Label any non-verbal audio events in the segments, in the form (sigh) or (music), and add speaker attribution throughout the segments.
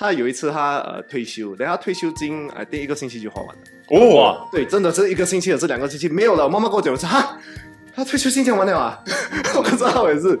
Speaker 1: 他有一次他呃退休，然后他退休金呃第一个星期就花完了。
Speaker 2: 哦，
Speaker 1: 对，真的是一个星期，还是两个星期没有了。我妈妈跟我讲，我说哈，他退休金讲完了啊，(laughs) 我不知道也是。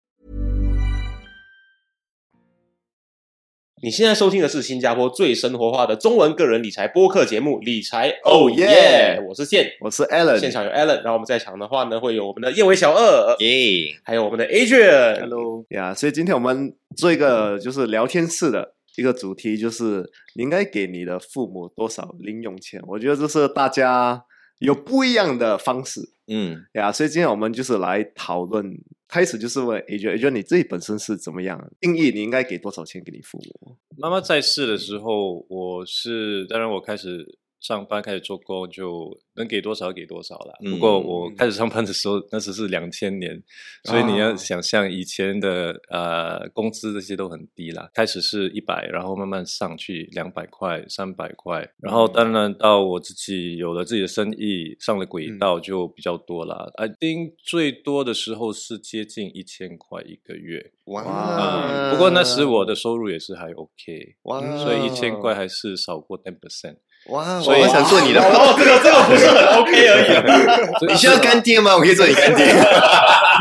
Speaker 2: 你现在收听的是新加坡最生活化的中文个人理财播客节目《理财
Speaker 1: Oh
Speaker 2: Oh
Speaker 1: yeah
Speaker 2: 我是健，
Speaker 1: 我是 Alan，
Speaker 2: 现场有 Alan，然后我们在场的话呢，会有我们的燕尾小二，
Speaker 3: 耶！
Speaker 2: 还有我们的 Adrian。
Speaker 1: Hello 呀所以今天我们做一个就是聊天式的一个主题，就是你应该给你的父母多少零用钱？我觉得这是大家有不一样的方式
Speaker 3: 嗯，
Speaker 1: 呀。所以今天我们就是来讨论，开始就是问 AJ，AJ 你自己本身是怎么样定义？你应该给多少钱给你父母？
Speaker 4: 妈妈在世的时候，我是当然我开始上班开始做工，就能给多少给多少啦。
Speaker 3: 嗯
Speaker 4: 不过我开始上班的时候，那时是两千年，所以你要
Speaker 1: 哦
Speaker 4: 想象以前的呃工资这些都很低啦。开始是一百，然后慢慢上去两百块、三百块，然后当然到我自己有了自己的生意，上了轨道就比较多啦。I think 最多的时候是接近一千块一个月。
Speaker 3: 哇
Speaker 4: 啊、不过那时我的收入也是还 OK，
Speaker 3: 哇
Speaker 4: 所以一千块还是少过 ten percent。
Speaker 3: 哇，
Speaker 4: 所以
Speaker 3: 我好想做你的，
Speaker 2: 哦，这个这个不是很 OK 而已。
Speaker 3: 你需要干爹吗？我可以做你干爹。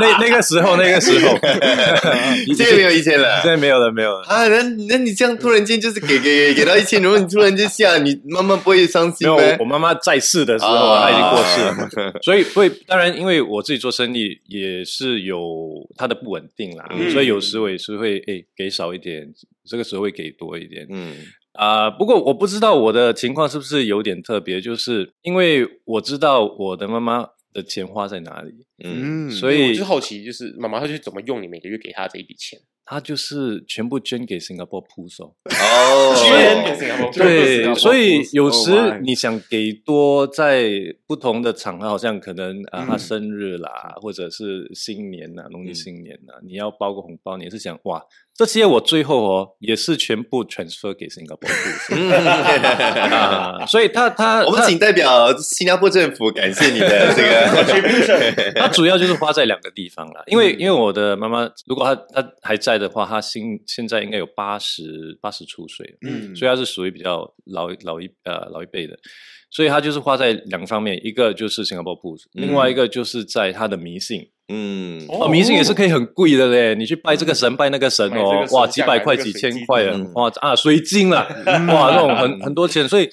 Speaker 4: 那那个时候，那个时候，(laughs)
Speaker 3: 现在没有一千了
Speaker 4: 现在没有了，没有了。
Speaker 3: 啊？那那你这样突然间就是给给给到一千，如果你突然间下，你妈妈不会伤，心吗？
Speaker 4: 我我妈妈在世的时候，
Speaker 3: 啊
Speaker 4: 她已经过世了嘛，所以会当然，因为我自己做生意也是有它的不稳定啦，
Speaker 3: 嗯
Speaker 4: 所以有时我也是会诶给少一点，这个时候会给多一点。
Speaker 3: 嗯
Speaker 4: 啊、不过我不知道我的情况是不是有点特别，就是因为我知道我的妈妈的钱花在哪里，
Speaker 3: 嗯
Speaker 1: 嗯，
Speaker 4: 所以
Speaker 2: 我就好奇，就是妈妈会去怎么用你每个月给她这一笔钱？
Speaker 4: 她就是全部捐给新加坡铺手。(laughs)
Speaker 3: 哦，
Speaker 2: 捐给新加坡，
Speaker 4: 对，所以有时
Speaker 1: Oh
Speaker 4: 你想给多，在不同的场合，好像可能啊，
Speaker 1: 嗯。
Speaker 4: 他生日啦，或者是新年呐，农历新年呐，你要包个红包，你也是想哇，这些我最后哦也是全部 transfer 给新加坡铺手，(laughs) 所以他他他 (laughs)
Speaker 3: 我们仅代表新加坡政府感谢你的这个。
Speaker 4: 他主要就是花在两个地方啦，因为因为我的妈妈，如果她她还在的话，他现现在应该有八十八十出岁，
Speaker 1: 嗯。
Speaker 4: 所以他是属于比较老老一呃老一辈的，所以他就是花在两方面，一个就是新加坡 p 另外一个就是在他的迷信。
Speaker 3: 嗯。
Speaker 4: 哦，迷信也是可以很贵的嘞，你去拜这个神，拜那个神哦哇，
Speaker 2: 像
Speaker 4: 几百块、几千块啊
Speaker 3: 嗯，
Speaker 4: 哇啊，水晶啦，哇，那种很很多钱，所以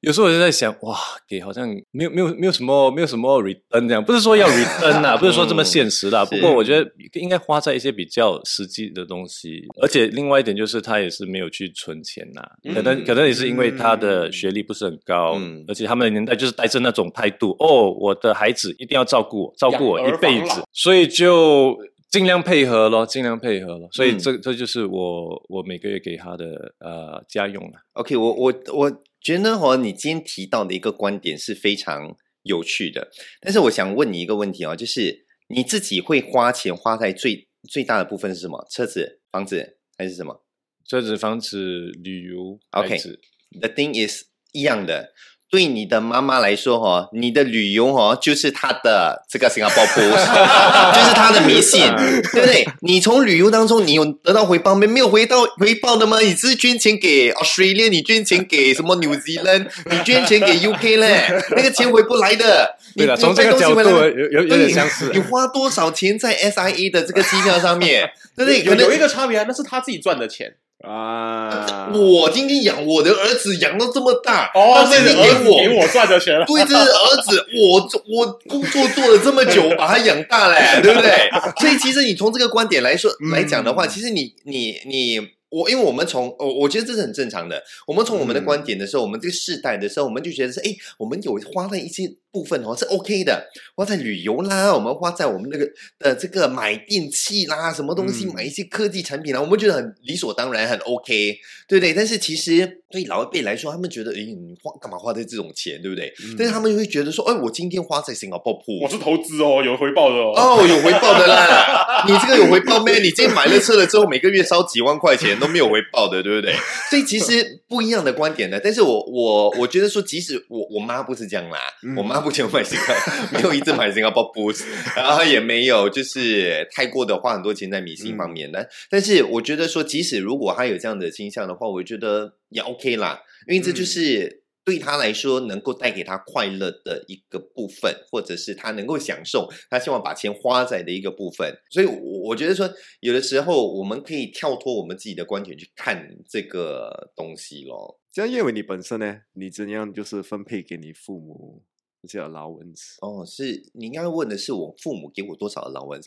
Speaker 4: 有时候我就在想，哇，给好像没有没有没有什么没有什么 return 这样，不是说要 return 啊，(laughs) 不是说这么现实啦，不
Speaker 3: 是。
Speaker 4: 过我觉得应该花在一些比较实际的东西，而且另外一点就是他也是没有去存钱呐，可能可能也是因为他的学历不是很高
Speaker 3: 嗯，
Speaker 4: 而且他们的年代就是带着那种态度，哦，我的孩子一定要照顾我，照顾我一辈子，所以就尽量配合咯，尽量配合咯。所以
Speaker 3: 嗯。
Speaker 4: 这、这就是我我每个月给他的呃家用啊。
Speaker 3: OK，我我我觉得哦，你今天提到的一个观点是非常有趣的，但是我想问你一个问题哦，就是你自己会花钱花在最最大的部分是什么？车子、房子还是什么
Speaker 4: 车子、房子、旅游、
Speaker 3: OK，the thing is 一样的。对你的妈妈来说，哈，你的旅游哈，就是她的这个新加坡 post，(laughs) 就是她的迷信，(laughs) 对不对？你从旅游当中，你有得到回报没？没有回到回报的吗？你只是捐钱给 Australia，你捐钱给什么 New Zealand，(laughs) 你捐钱给 UK 嘞，那个钱回不来的。你
Speaker 4: 对了，
Speaker 3: 你
Speaker 4: 从这个
Speaker 3: 带东西回来
Speaker 4: 角度有有有点相似啊
Speaker 3: 你。花多少钱在 SIA 的这个机票上面，对不对？
Speaker 2: 有
Speaker 3: 可能
Speaker 2: 有一个差别啊，那是他自己赚的钱
Speaker 1: 啊，
Speaker 3: 我今天养我的儿子养到这么大，
Speaker 2: 哦，
Speaker 3: 但是你给我
Speaker 2: 给我赚的钱了。
Speaker 3: 对，这是儿子，我我工作做了这么久，(laughs) 把他养大嘞，对不对？(laughs) 所以其实你从这个观点来说来讲的话，其实你你你我因为我们从我我觉得这是很正常的。我们从我们的
Speaker 1: 嗯
Speaker 3: 观点的时候，我们这个世代的时候，我们就觉得是哎，我们有花在一些部分哦是 OK 的，花在旅游啦，我们花在我们那个呃这个买电器啦，什么东西、
Speaker 1: 嗯
Speaker 3: 买一些科技产品啦，我们觉得很理所当然，很 OK，对不对？但是其实对老一辈来说，他们觉得哎，你花干嘛花在这种钱，对不对？
Speaker 1: 嗯
Speaker 3: 但是他们会觉得说，哎，我今天花在 Singapore
Speaker 2: 我是投资哦，有回报的哦。
Speaker 3: 哦，有回报的啦！你这个有回报咩？你今天买了车了之后，每个月烧几万块钱都没有回报的，对不对？所以其实不一样的观点的。但是我我我觉得说，即使我我妈不是这样啦，
Speaker 1: 嗯
Speaker 3: 我妈目前买新加没有一直买新加坡布斯然后也没有就是太过的花很多钱在明星方面但。但是我觉得说，即使如果他有这样的倾向的话，我觉得也 OK 啦，因为这就是。对他来说，能够带给他快乐的一个部分，或者是他能够享受，他希望把钱花在的一个部分。所以，我我觉得说，有的时候我们可以跳脱我们自己的观点去看这个东西咯。
Speaker 1: 这样，因为你本身呢，你怎样就是分配给你父母这些 allowance？
Speaker 3: 哦，是你应该问的是我父母给我多少的劳文？(laughs) (laughs)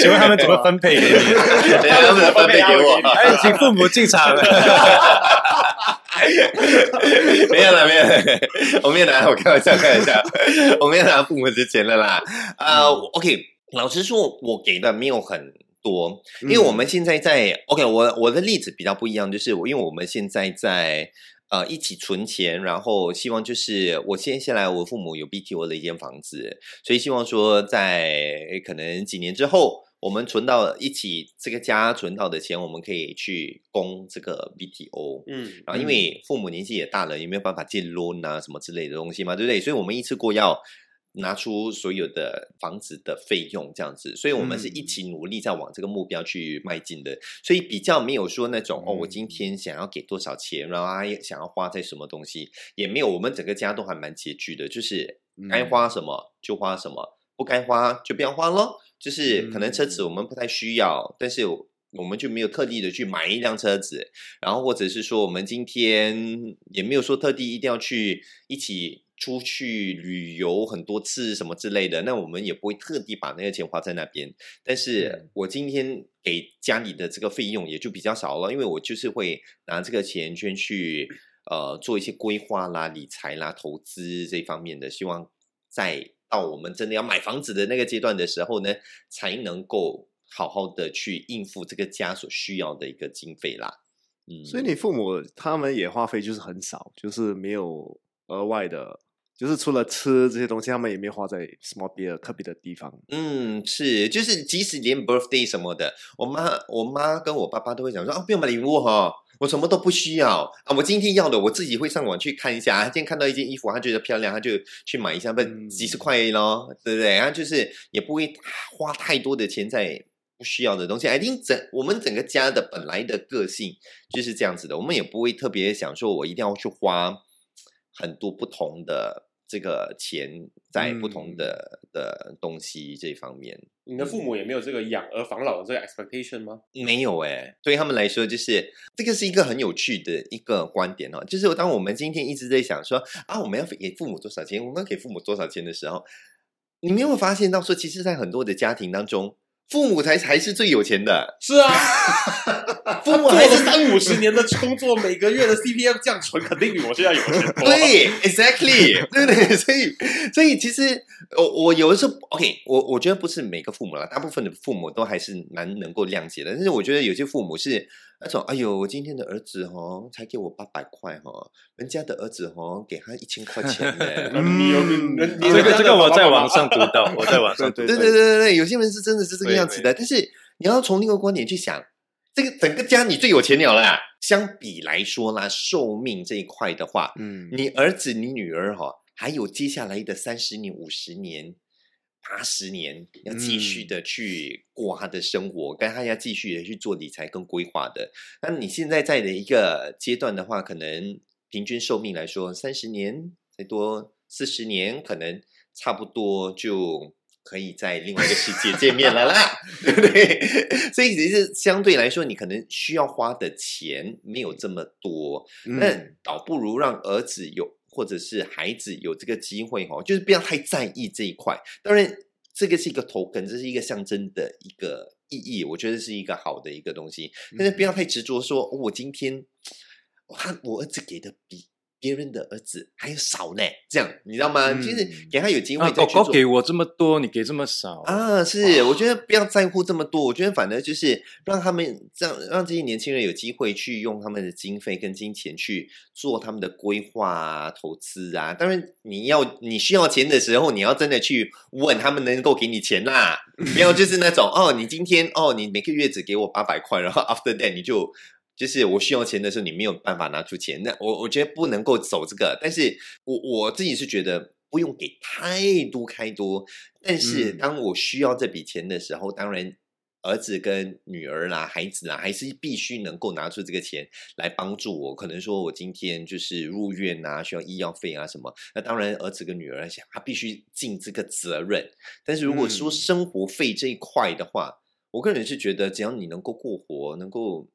Speaker 4: 请问他们怎么分配给你？(laughs)
Speaker 3: 对他们分配给我。
Speaker 4: 哎，请父母进场。
Speaker 3: 没有了，没有了，我没有拿，我开玩笑，开玩笑，我没有拿父母的钱了啦。啊、o k 老实说，我给的没有很多，因为我们现在在 OK，我我的例子比较不一样，就是我因为我们现在在呃一起存钱，然后希望就是我先下来，我父母有 BTO 的一间房子，所以希望说在可能几年之后。我们存到一起，这个家存到的钱，我们可以去供这个 BTO。
Speaker 2: 嗯，
Speaker 3: 然后因为父母年纪也大了，也没有办法借 loan 啊什么之类的东西嘛，对不对？所以我们一次过要拿出所有的房子的费用这样子，所以我们是一起努力在往这个目标去迈进的，所以比较没有说那种哦，我今天想要给多少钱，然后啊想要花在什么东西，也没有，我们整个家都还蛮拮据的，就是该花什么就花什么，不该花就不要花咯。就是可能车子我们不太需要，但是我们就没有特地的去买一辆车子，然后或者是说我们今天也没有说特地一定要去一起出去旅游很多次什么之类的，那我们也不会特地把那个钱花在那边。但是我今天给家里的这个费用也就比较少了，因为我就是会拿这个钱先去呃做一些规划啦、理财啦、投资这方面的，希望在。到我们真的要买房子的那个阶段的时候呢，才能够好好的去应付这个家所需要的一个经费啦。嗯，
Speaker 1: 所以你父母他们也花费就是很少，就是没有额外的，就是除了吃这些东西，他们也没有花在什么别的特别的地方。
Speaker 3: 嗯，是，就是即使连 birthday 什么的，我妈、我妈跟我爸爸都会讲说啊，不用买礼物哈、我什么都不需要啊！我今天要的，我自己会上网去看一下。今天看到一件衣服，他觉得漂亮，他就去买一下，不
Speaker 1: 嗯
Speaker 3: 几十块咯，对不对？然后就是也不会花太多的钱在不需要的东西。I think 整我们整个家的本来的个性就是这样子的，我们也不会特别想说我一定要去花很多不同的这个钱在不同
Speaker 1: 嗯
Speaker 3: 的、的东西这方面。
Speaker 2: 你的父母也没有这个养儿防老的这个 expectation 吗？
Speaker 3: 没有哎、对他们来说，就是这个是一个很有趣的一个观点哦。就是当我们今天一直在想说啊，我们要给父母多少钱，我们要给父母多少钱的时候，你没有发现到说，其实，在很多的家庭当中，父母才才是最有钱的，
Speaker 2: 是啊，(laughs)
Speaker 3: 父母
Speaker 2: 做了
Speaker 3: 还是
Speaker 2: 三五十年的工作，每个月的 CPF 这样存，肯定比我现在有钱多。
Speaker 3: 对，exactly，对不对？(laughs) 所以，所以其实我我有的时候，OK，我我觉得不是每个父母了，大部分的父母都还是蛮能够谅解的。但是我觉得有些父母是那种，哎呦，我今天的儿子哦，才给我八百块哦，人家的儿子哦，给他一千块钱呢。(laughs)
Speaker 2: 你有你你
Speaker 4: 这个这个我在网上读到，我在网 (laughs) 上读
Speaker 1: 对
Speaker 3: 对。对对对对，有些人是真的是这个样子的，但是你要从另一个观点去想，这个整个家你最有钱了啦。相比来说啦，寿命这一块的话，
Speaker 1: 嗯，
Speaker 3: 你儿子、你女儿哈、还有接下来的三十年、五十年、八十年，要继续的去过他的生活，跟他要继续的去做理财跟规划的。那你现在在的一个阶段的话，可能平均寿命来说，三十年再多四十年，可能差不多就。可以在另外一个世界见面了啦，(laughs) 对不对？(laughs) 所以其实相对来说，你可能需要花的钱没有这么多，
Speaker 1: 嗯
Speaker 3: 那倒不如让儿子有，或者是孩子有这个机会哈，就是不要太在意这一块。当然，这个是一个头梗，这是一个象征的一个意义，我觉得是一个好的一个东西。但是不要太执着说，哦我今天他我儿子给的比别人的儿子还少呢，这样你知道吗？
Speaker 1: 嗯
Speaker 3: 就是给他有机会
Speaker 4: 啊狗狗。给我这么多，你给这么少，
Speaker 3: 啊，是，我觉得不要在乎这么多，我觉得反而就是让他们让让这些年轻人有机会去用他们的经费跟金钱去做他们的规划啊、投资啊。当然，你要你需要钱的时候，你要真的去问他们能够给你钱啦，(laughs) 不要就是那种哦，你今天哦，你每个月只给我八百块，然后 after that 你就。就是我需要钱的时候，你没有办法拿出钱，那我我觉得不能够走这个。但是我我自己是觉得不用给太多太多，但是
Speaker 1: 嗯
Speaker 3: 当我需要这笔钱的时候，当然儿子跟女儿啦、孩子啊，还是必须能够拿出这个钱来帮助我。可能说我今天就是入院啊，需要医药费啊什么，那当然儿子跟女儿来讲，他必须尽这个责任。但是如果说
Speaker 1: 嗯
Speaker 3: 生活费这一块的话，我个人是觉得，只要你能够过活，能够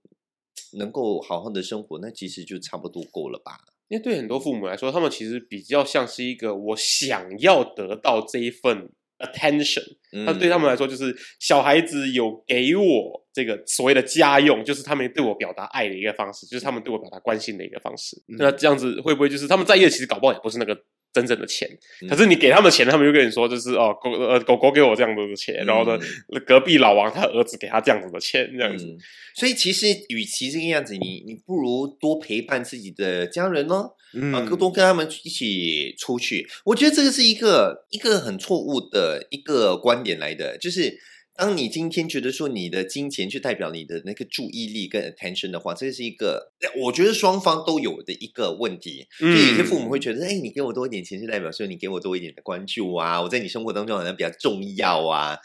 Speaker 3: 能够好好的生活，那其实就差不多够了吧。
Speaker 2: 因为对很多父母来说，他们其实比较像是一个我想要得到这一份 attention，那
Speaker 3: 嗯
Speaker 2: 对他们来说，就是小孩子有给我这个所谓的家用，就是他们对我表达爱的一个方式，就是他们对我表达关心的一个方式。
Speaker 1: 嗯
Speaker 2: 那这样子会不会就是他们在意的其实搞不好也不是那个真正的钱，
Speaker 3: 嗯
Speaker 2: 可是你给他们钱，他们就跟你说，就是哦狗呃狗狗给我这样子的钱，然后呢隔壁老王他儿子给他这样子的钱，这样子。
Speaker 3: 嗯，所以其实与其这个样子，你你不如多陪伴自己的家人哦，
Speaker 1: 嗯
Speaker 3: 啊，多跟他们一起出去。我觉得这个是一个一个很错误的一个观点来的，就是。当你今天觉得说你的金钱去代表你的那个注意力跟 attention 的话，这是一个我觉得双方都有的一个问题。就有些父母会觉得，哎，你给我多一点钱，就代表说你给我多一点的关注啊，我在你生活当中好像比较重要啊。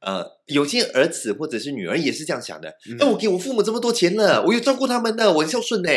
Speaker 3: 呃，有些儿子或者是女儿也是这样想的，
Speaker 1: 嗯
Speaker 3: 哎、我给我父母这么多钱了，我有照顾他们的，我很孝顺呢，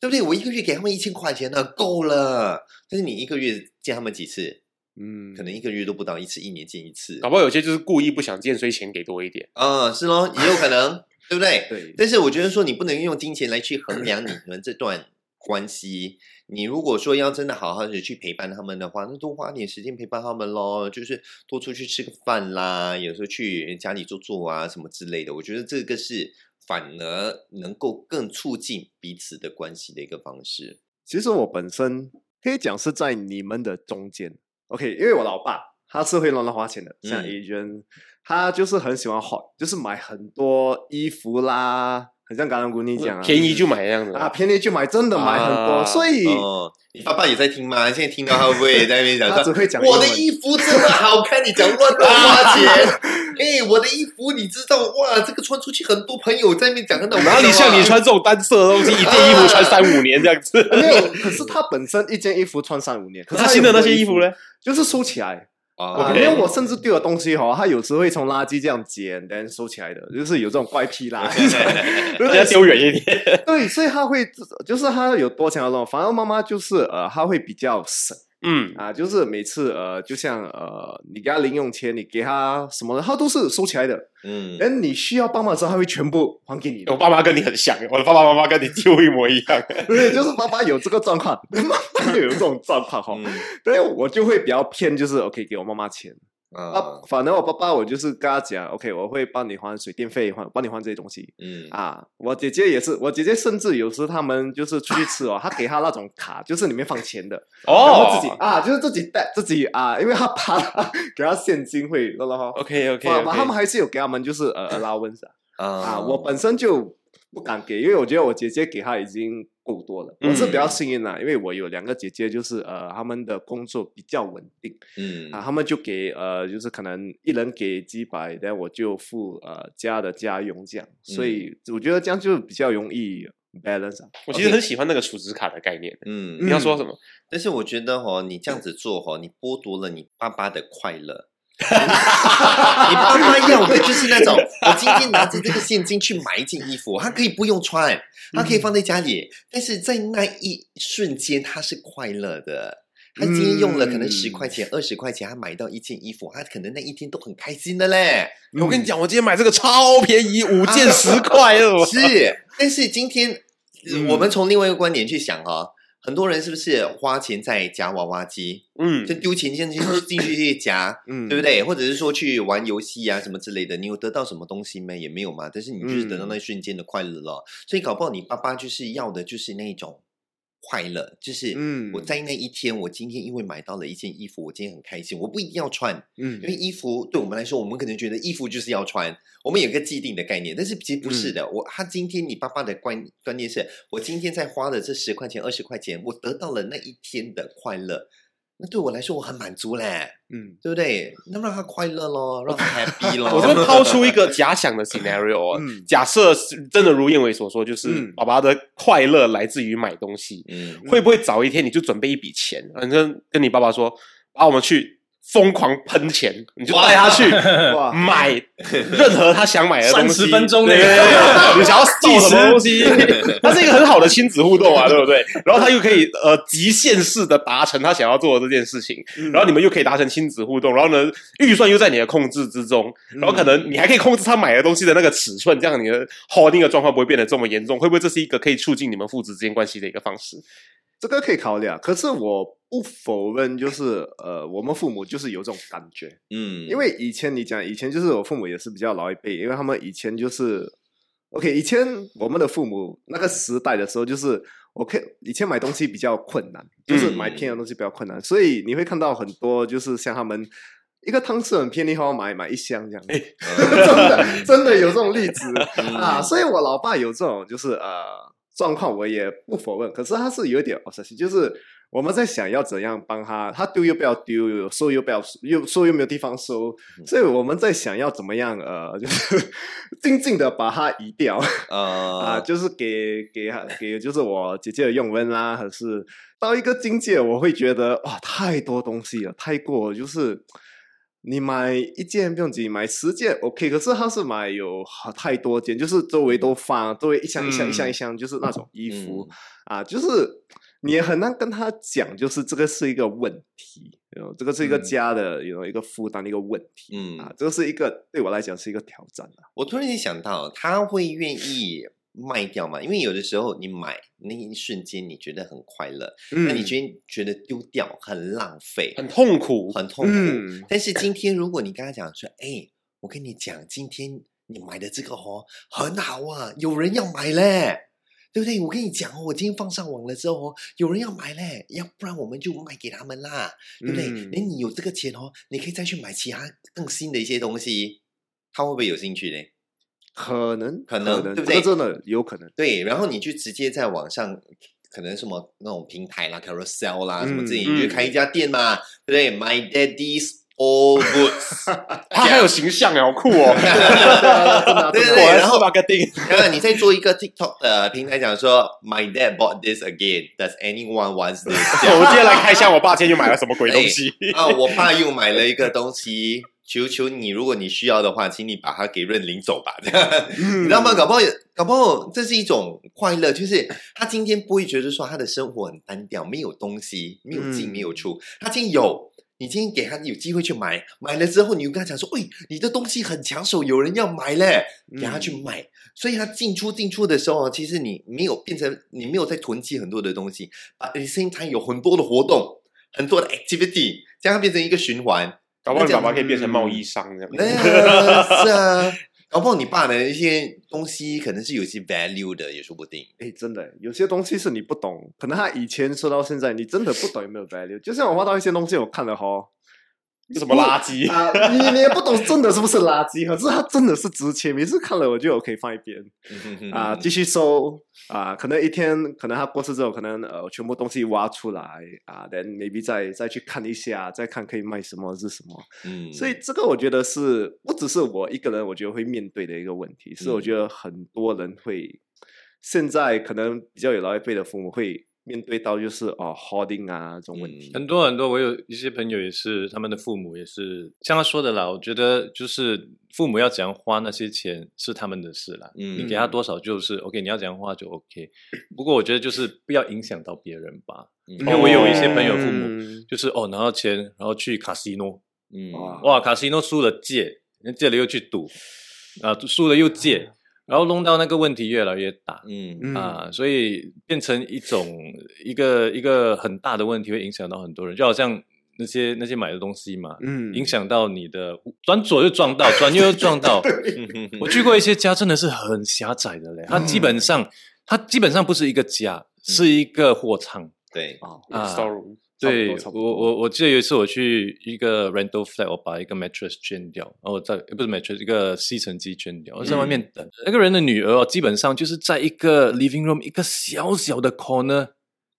Speaker 3: 对不对？我一个月给他们一千块钱呢，够了。但是你一个月见他们几次？
Speaker 1: 嗯
Speaker 3: 可能一个月都不到一次，一年见一次。
Speaker 2: 搞不好有些就是故意不想见，所以钱给多一点。
Speaker 3: 啊、是咯，也有可能，对不对？
Speaker 1: 对，
Speaker 3: 但是我觉得说，你不能用金钱来去衡量你 (clears throat) 们这段关系。你如果说要真的好好的去陪伴他们的话，那多花点时间陪伴他们咯，就是多出去吃个饭啦，有时候去家里坐坐啊什么之类的。我觉得这个是反而能够更促进彼此的关系的一个方式。
Speaker 1: 其实我本身可以讲是在你们的中间，OK，因为我老爸他是会乱乱花钱的，像
Speaker 3: 嗯。
Speaker 1: Adrian，、他就是很喜欢花，就是买很多衣服啦，很像刚刚姑你讲啊，
Speaker 2: 便宜就买这样子
Speaker 1: 啊，便宜就买，真的买很多，
Speaker 2: 啊
Speaker 1: 所以、
Speaker 3: 哦，你爸爸也在听吗？现在听到他会不会也在那边讲 (laughs)
Speaker 1: 他只？会讲
Speaker 3: 我的衣服真的好看，你讲乱乱花钱。哎、我的衣服你知道哇？这个穿出去很多朋友在那边讲很好看的话。
Speaker 2: 哪里像你穿这种单色的东西，一件衣服穿三五年这样子？(laughs)
Speaker 1: 没有，可是他本身一件衣服穿三五年，可是
Speaker 2: 他新的那些衣服呢？
Speaker 1: 就是收起来。因为我甚至丢的东西哈，他有时会从垃圾这样捡，然后收起来的，就是有这种怪癖啦。(laughs) 对
Speaker 2: 人家丢远一点。
Speaker 1: 对，所以他会，就是他有多强的这种。反而妈妈就是呃，他会比较省
Speaker 2: 嗯，
Speaker 1: 啊，就是每次呃，就像呃，你给他零用钱，你给他什么的，他都是收起来的。
Speaker 3: 嗯，
Speaker 1: 哎你需要帮忙的时候，他会全部还给你的
Speaker 2: 我。爸妈跟你很像，我的爸爸妈妈跟你几乎一模一样。(laughs)
Speaker 1: 对，就是爸爸有这个状况，(laughs) 妈妈也有这种状况哈。
Speaker 3: 嗯
Speaker 1: 对，我就会比较偏，就是 OK，给我妈妈钱。啊。
Speaker 3: 啊，，
Speaker 1: 反正我爸爸我就是跟他讲，OK，我会帮你还水电费，还帮你还这些东西
Speaker 3: 嗯。
Speaker 1: 啊。我姐姐也是，我姐姐甚至有时他们就是出去吃哦，她给他那种卡，就是里面放钱的，然后
Speaker 2: 哦
Speaker 1: 自己啊，就是自己带自己啊，因为他怕他给他现金会然后
Speaker 2: ，OK OK
Speaker 1: 啊，他们还是有给他们就是呃 allowance 啊，我本身就不敢给，因为我觉得我姐姐给她已经够多了。我是比较幸运啦，因为我有两个姐姐，就是呃他们的工作比较稳定。
Speaker 3: 嗯
Speaker 1: 啊，他们就给呃，就是可能一人给几百，然后我就付呃家的家用这样，所以我觉得这样就比较容易 balance 啊。
Speaker 2: 我其实很喜欢那个储值卡的概念。
Speaker 3: 嗯
Speaker 2: 你要说什么？
Speaker 3: 但是我觉得哦，你这样子做哦，你剥夺了你爸爸的快乐。(laughs) 你爸妈要的就是那种，我今天拿着这个现金去买一件衣服，他可以不用穿，他可以放在家里，但是在那一瞬间他是快乐的。他今天用了可能十块钱、二十块钱，他买到一件衣服，他可能那一天都很开心的嘞。
Speaker 2: 我跟你讲，我今天买这个超便宜，五件十块哦。(laughs)
Speaker 3: 是，但是今天、我们从另外一个观点去想哈、很多人是不是花钱在夹娃娃机，
Speaker 2: 嗯
Speaker 3: 就丢钱进去进去去夹，(coughs)
Speaker 1: 嗯，
Speaker 3: 对不对？或者是说去玩游戏啊什么之类的，你有得到什么东西没？也没有嘛。但是你就是得到那一瞬间的快乐了。所以搞不好你爸爸就是要的就是那种快乐，就是
Speaker 1: 嗯
Speaker 3: 我在那一天，我今天因为买到了一件衣服，我今天很开心。我不一定要穿，
Speaker 1: 嗯
Speaker 3: 因为衣服对我们来说，我们可能觉得衣服就是要穿，我们有一个既定的概念，但是其实不是的。我他今天你爸爸的观观念是，我今天在花了这十块钱、二十块钱，我得到了那一天的快乐，那对我来说我很满足嘞，
Speaker 1: 嗯
Speaker 3: 对不对？那让他快乐咯，让他 happy 咯。
Speaker 2: 我这边抛出一个 (laughs) 假想的 scenario，、哦
Speaker 1: 嗯
Speaker 2: 假设是真的如燕伟所说，就是
Speaker 1: 嗯
Speaker 2: 爸爸的快乐来自于买东西，
Speaker 3: 嗯，
Speaker 2: 会不会早一天你就准备一笔钱，反正跟你爸爸说，把我们去疯狂喷钱，你就带他去 (laughs)
Speaker 1: 哇。
Speaker 2: 买任何他想买的东西
Speaker 4: ，30分钟内。
Speaker 2: 对对对对 (laughs) 你想要送什么东西，(laughs) 它是一个很好的亲子互动啊，对不对？然后他又可以呃极限式的达成他想要做的这件事情，然后你们又可以达成亲子互动，然后呢预算又在你的控制之中，然后可能你还可以控制他买的东西的那个尺寸，这样你的 holding 的状况不会变得这么严重，会不会这是一个可以促进你们父子之间关系的一个方式？
Speaker 1: 这个可以考虑啊。可是我不否认，就是呃，我们父母就是有这种感觉，
Speaker 3: 嗯，
Speaker 1: 因为以前你讲，以前就是我父母也是比较老一辈，因为他们以前就是，OK，以前我们的父母那个时代的时候，就是我可以以前买东西比较困难，就是
Speaker 2: 嗯
Speaker 1: 买便宜的东西比较困难，所以你会看到很多就是像他们一个汤匙很便宜，好买买一箱这样。
Speaker 3: 嗯 (laughs)
Speaker 1: 真的真的有这种例子
Speaker 3: 嗯
Speaker 1: 啊，所以我老爸有这种就是呃状况，我也不否认。可是他是有一点就是我们在想要怎样帮他，他丢又不要丢，收又不要收又收又没有地方收，
Speaker 3: 嗯。
Speaker 1: 所以我们在想要怎么样呃，(laughs) 就是静静的把它移掉。(laughs) 啊，
Speaker 3: 呃，
Speaker 1: 就是给给给就是我姐姐的用温啦，还是到一个境界，我会觉得哇，太多东西了，太过就是。你买一件不用急，买十件 OK，可是他是买有好太多件，就是周围都放，周围一箱一箱一箱一箱，就是那种衣服、啊，就是你也很难跟他讲，就是这个是一个问题，有这个是一个
Speaker 4: 嗯
Speaker 1: 家的有一个负担的一个问题，
Speaker 3: 嗯
Speaker 1: 啊，这个是一个对我来讲是一个挑战啊。
Speaker 3: 我突然间想到，他会愿意卖掉吗？因为有的时候你买那一瞬间你觉得很快乐，
Speaker 1: 嗯
Speaker 3: 那你觉得觉得丢掉很浪费，
Speaker 2: 很痛苦，
Speaker 3: 很痛苦。
Speaker 1: 嗯
Speaker 3: 但是今天如果你跟他讲说，哎，我跟你讲，今天你买的这个哦很好啊，有人要买嘞。对不对？我跟你讲哦，我今天放上网了之后哦，有人要买嘞，要不然我们就卖给他们啦，对不对？
Speaker 1: 嗯
Speaker 3: 你有这个钱哦，你可以再去买其他更新的一些东西，他会不会有兴趣呢？
Speaker 1: 可能
Speaker 3: 可能对不对
Speaker 1: 这个真的有可能。
Speaker 3: 对，然后你就直接在网上，可能什么那种平台啦、Carousel 啦、什么自己，
Speaker 2: 嗯
Speaker 3: 你就开一家店嘛，对不对？My Daddy's All (laughs) Woods，
Speaker 2: 他还有形象哎，好酷哦！
Speaker 3: 对 (laughs) 对对，
Speaker 2: 然
Speaker 3: 然后
Speaker 2: 是 marketing。
Speaker 3: 然后你再做一个 TikTok 的平台，讲说 My Dad bought this again. Does anyone wants this？(laughs)
Speaker 2: 我今天来开箱，我爸今天又买了什么鬼东西？
Speaker 3: 啊，我爸又买了一个东西，求求你，如果你需要的话，请你把它给认领走吧。这样，你知道吗？搞不好，搞不好这是一种快乐，就是他今天不会觉得说他的生活很单调，没有东西，没有进，
Speaker 1: 嗯
Speaker 3: 没有出。他今天有，你今天给他有机会去买，买了之后，你又跟他讲说，喂，你的东西很抢手，有人要买嘞，给他去买。所以他进出进出的时候，其实你没有变成你没有在囤积很多的东西，at the same time 有很多的活动，很多的 activity，这样变成一个循环。
Speaker 2: 搞不好你爸爸可以变成贸易商这样。
Speaker 3: 那是啊，搞不你爸的一些东西可能是有些 value 的，也说不定。
Speaker 1: 哎，真的，有些东西是你不懂，可能他以前说到现在，你真的不懂有没有 value。就像我挖到一些东西，我看了哈，
Speaker 2: 什么垃圾？
Speaker 1: 啊，你你也不懂真的是不是垃圾，可是它真的是值钱。每次看了我就 OK 放一边啊，继续收啊。可能一天，可能他过世之后，可能呃全部东西挖出来啊，then maybe 再再去看一下，再看可以卖什么是什么。
Speaker 3: 嗯
Speaker 1: 所以这个我觉得是不只是我一个人，我觉得会面对的一个问题，是我觉得很多人会现在可能比较有老一辈的父母会面对到就是哦 hoarding 啊这种问题。
Speaker 4: 很多很多，我有一些朋友也是，他们的父母也是像他说的啦。我觉得就是父母要怎样花那些钱是他们的事啦，
Speaker 3: 嗯
Speaker 4: 你给他多少就是 OK，你要怎样花就 OK。不过我觉得就是不要影响到别人吧，因为我有一些朋友父母
Speaker 1: 嗯
Speaker 4: 就是哦拿到钱然后去卡西诺，
Speaker 3: 嗯
Speaker 1: 哇
Speaker 4: 哇卡西诺输了借，借了又去赌，啊输了又借。然后弄到那个问题越来越大。
Speaker 3: 嗯
Speaker 1: 嗯
Speaker 4: 啊，所以变成一种一个一个很大的问题，会影响到很多人，就好像那些那些买的东西嘛，
Speaker 1: 嗯
Speaker 4: 影响到你的转左又撞到，转右又撞到。(laughs) 我去过一些家，真的是很狭窄的嘞，它基本上它基本上不是一个家，是一个货仓。
Speaker 3: 对，
Speaker 4: 啊
Speaker 2: storeroom
Speaker 4: 对我我我记得有一次我去一个 rental flat，我把一个 mattress 捐掉，然后我在不是 mattress 一个吸尘机捐掉，我在外面等。那个人的女儿哦，基本上就是在一个 living room 一个小小的 corner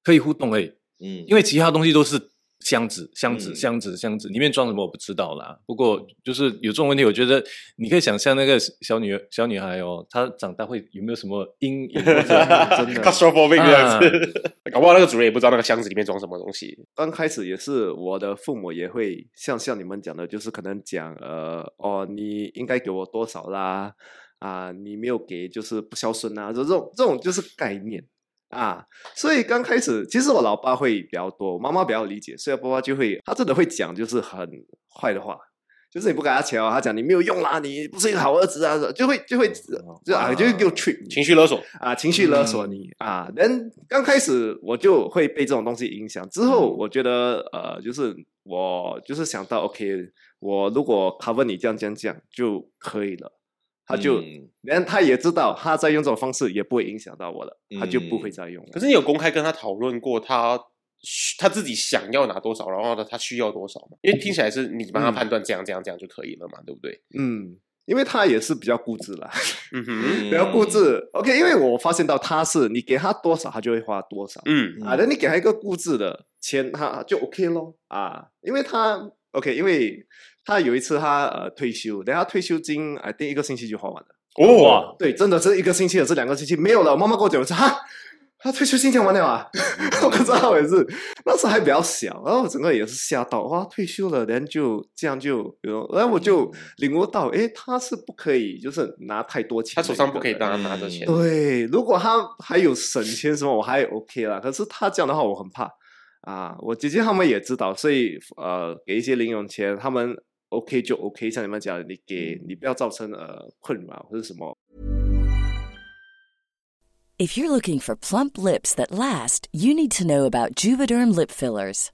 Speaker 4: 可以互动而已，
Speaker 3: 嗯，
Speaker 4: 因为其他东西都是箱子、箱子、
Speaker 3: 嗯
Speaker 4: 箱子、箱子，里面装什么我不知道啦。不过就是有这种问题，我觉得你可以想象那个小女小女孩哦，她长大会有没有什么阴影或者真的
Speaker 2: claustrophobic 这样
Speaker 4: 啊
Speaker 2: 子，(laughs) 搞不好那个主人也不知道那个箱子里面装什么东西。
Speaker 1: 刚开始也是我的父母也会像像你们讲的，就是可能讲呃哦，你应该给我多少啦啊，你没有给就是不孝顺啊，这种这种就是概念啊。所以刚开始其实我老爸会比较多，我妈妈比较理解，所以爸爸就会他真的会讲就是很坏的话。就是你不给他钱哦，他讲你没有用啦，你不是一个好儿子啊，就会就会就啊就会给我 treat 你
Speaker 2: 情绪勒索，
Speaker 1: 啊，情绪勒索你、啊。人刚开始我就会被这种东西影响，之后我觉得呃，就是我就是想到，OK，我如果 cover 你这样这样这样就可以了，他就
Speaker 3: 嗯
Speaker 1: 连、他也知道他在用这种方式也不会影响到我了，他就不会
Speaker 3: 嗯
Speaker 1: 再用了。
Speaker 2: 可是你有公开跟他讨论过他需他自己想要拿多少，然后呢他需要多少吗？因为听起来是你帮他判断这样这样这样就可以了嘛，对不对？
Speaker 1: 嗯，因为他也是比较固执啦，
Speaker 2: 嗯哼，
Speaker 3: 嗯
Speaker 1: 比较固执。OK，因为我发现到他是你给他多少，他就会花多少。
Speaker 2: 嗯
Speaker 1: 啊，那你给他一个固执的钱，他就 OK 咯啊，因为他 OK，因为他有一次他呃退休，等他退休金哎，第一个星期就花完了。
Speaker 2: 哦，
Speaker 1: 对，真的是一个星期，还是两个星期没有了。我妈妈跟我讲说哈。他退休金讲完了啊！(laughs) 我不知道也是，那时候还比较小，然后我整个也是吓到，哇，退休了，然后就这样就，有，然后我就领悟到，诶，他是不可以就是拿太多钱
Speaker 2: 他手上不可以让他拿着钱。
Speaker 1: 对，如果他还有省钱什么，我还 OK 啦。可是他这样的话，我很怕啊。我姐姐他们也知道，所以呃，给一些零用钱，他们 OK 就 OK。像你们讲，你给你不要造成呃困扰或者什么。
Speaker 5: If you're looking for plump lips that last, you need to know about Juvederm lip fillers.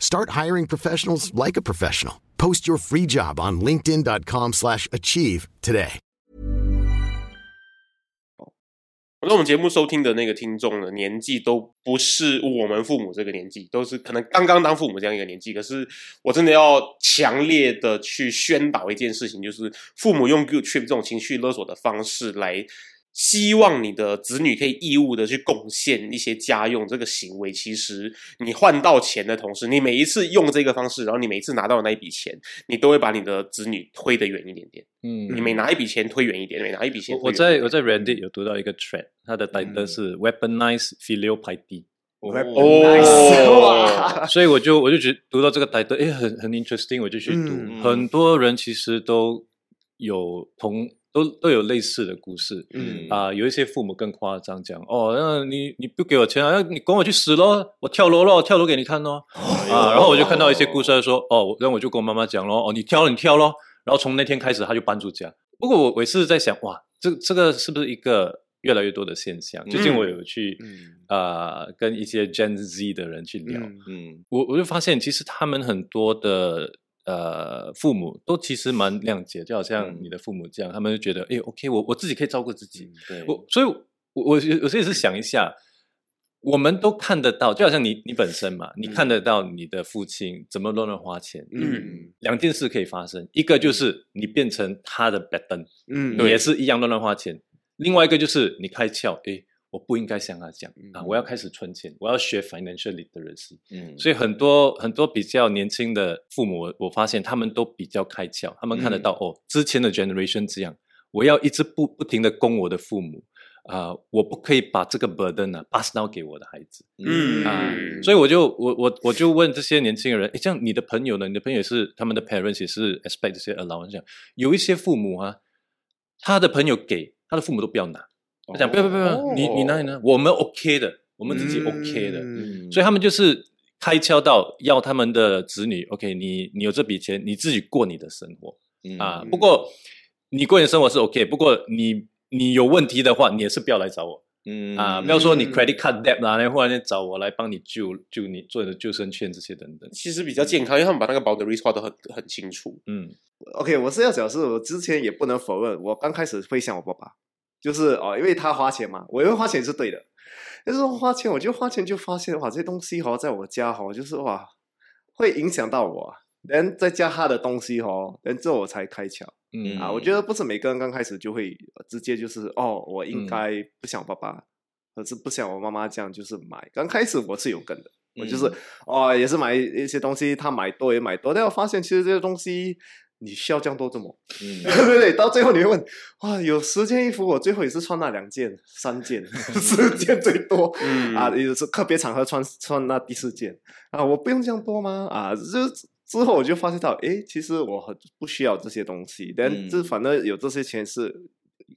Speaker 6: Start hiring professionals like a professional. Post your free job on linkedin.com slash achieve today.
Speaker 2: 我在我们节目收听的那个听众的年纪都不是我们父母这个年纪，都是可能刚刚当父母这样一个年纪。可是我真的要强烈的去宣导一件事情，就是父母用 guilt trip 这种情绪勒索的方式来。希望你的子女可以义务的去贡献一些家用，这个行为。其实你换到钱的同时，你每一次用这个方式，然后你每一次拿到的那一笔钱，你都会把你的子女推得远一点点。
Speaker 4: 嗯。
Speaker 2: 你每拿一笔钱推远一点，每拿一笔钱
Speaker 4: 我我
Speaker 2: 推远一点
Speaker 4: 在我在 Reddit 有读到一个 thread，它的 title 是 Weaponize Filial Piety，
Speaker 2: 哦，(laughs)
Speaker 4: 所以我就我就觉得读到这个 title，哎，很很 interesting，我就去读。
Speaker 1: 嗯。
Speaker 4: 很多人其实都有同都都有类似的故事。
Speaker 1: 嗯
Speaker 4: 啊、有一些父母更夸张，讲哦，那你你不给我钱啊，那你管我去死咯，我跳楼咯，跳楼给你看咯。啊，然后我就看到一些故事就说，哦，我然后我就跟我妈妈讲咯，哦，你跳了你跳咯，然后从那天开始他就搬出家。不过我我也是在想，哇，这这个是不是一个越来越多的现象？最近我有去
Speaker 1: 嗯
Speaker 4: 呃跟一些 Gen Z 的人去聊，
Speaker 1: 嗯
Speaker 3: 嗯
Speaker 4: 我我就发现，其实他们很多的呃父母都其实蛮谅解，就好像
Speaker 3: 嗯。
Speaker 4: 你的父母这样，他们就觉得，哎，OK，我我自己可以照顾自己。
Speaker 3: 对。
Speaker 4: 我所以我，我有有时候也是想一下，我们都看得到，就好像你你本身嘛，你看得到你的父亲怎么乱乱花钱。
Speaker 1: 嗯。
Speaker 4: 两件事可以发生，一个就是你变成他的 d 灯，
Speaker 1: 嗯
Speaker 4: 你也是一样乱乱花钱；另外一个就是你开窍，诶，我不应该像他讲啊，我要开始存钱，我要学 financial literacy。
Speaker 3: 嗯。
Speaker 4: 所以很多很多比较年轻的父母，我我发现他们都比较开窍，他们看得到、哦，之前的 generation 这样，我要一直不不停的供我的父母啊、我不可以把这个 burden 啊 pass down 给我的孩子
Speaker 2: 嗯。
Speaker 4: 啊、所以我就我我我就问这些年轻人，诶，这样你的朋友呢？你的朋友是他们的 parents 也是 expect 这些 allowance，这样。有一些父母啊，他的朋友给他的父母都不要拿，他讲不要不要不要，你你拿你呢，我们 OK 的，我们自己 OK 的，
Speaker 1: 嗯。
Speaker 4: 所以他们就是开窍到要他们的子女，OK，你你有这笔钱，你自己过你的生活。
Speaker 3: 嗯。
Speaker 4: 啊。不过你过你的生活是 OK，不过你你有问题的话，你也是不要来找我。
Speaker 3: 嗯。
Speaker 4: 啊，不要说你 credit card debt 啦，然后忽然间找我来帮你救救你做你的救生圈这些等等。
Speaker 2: 其实比较健康，因为他们把那个 boundaries 画的很很清楚。
Speaker 4: 嗯。
Speaker 1: OK，我是要讲是我之前也不能否认，我刚开始会像我爸爸，就是哦，因为他花钱嘛，我因为花钱是对的，但是花钱，我就花钱就发现哇，这些东西哈、在我家哈、就是哇，会影响到我、啊，然再加他的东西哈、然之后我才开窍
Speaker 4: 嗯。
Speaker 1: 啊。我。觉得不是每个人刚开始就会呃直接就是哦，我
Speaker 4: 嗯。
Speaker 1: 应该不想爸爸，可是不想我妈妈这样就是买。刚开始我是有跟的，我就是、
Speaker 4: 嗯。
Speaker 1: 哦，也是买一些东西，他买多也买多，但我发现其实这些东西你需要这样多这么。
Speaker 3: 嗯。(laughs)
Speaker 1: 对不对，到最后你会问，哇，有十件衣服，我最后也是穿那两件、三件、(laughs) 四件最多，
Speaker 2: 嗯。
Speaker 1: 啊，也是特别场合穿穿那第四件，啊，我不用这样多吗？啊，就之后我就发现到，诶，其实我很不需要这些东西，但
Speaker 3: 嗯。
Speaker 1: 这反正有这些钱是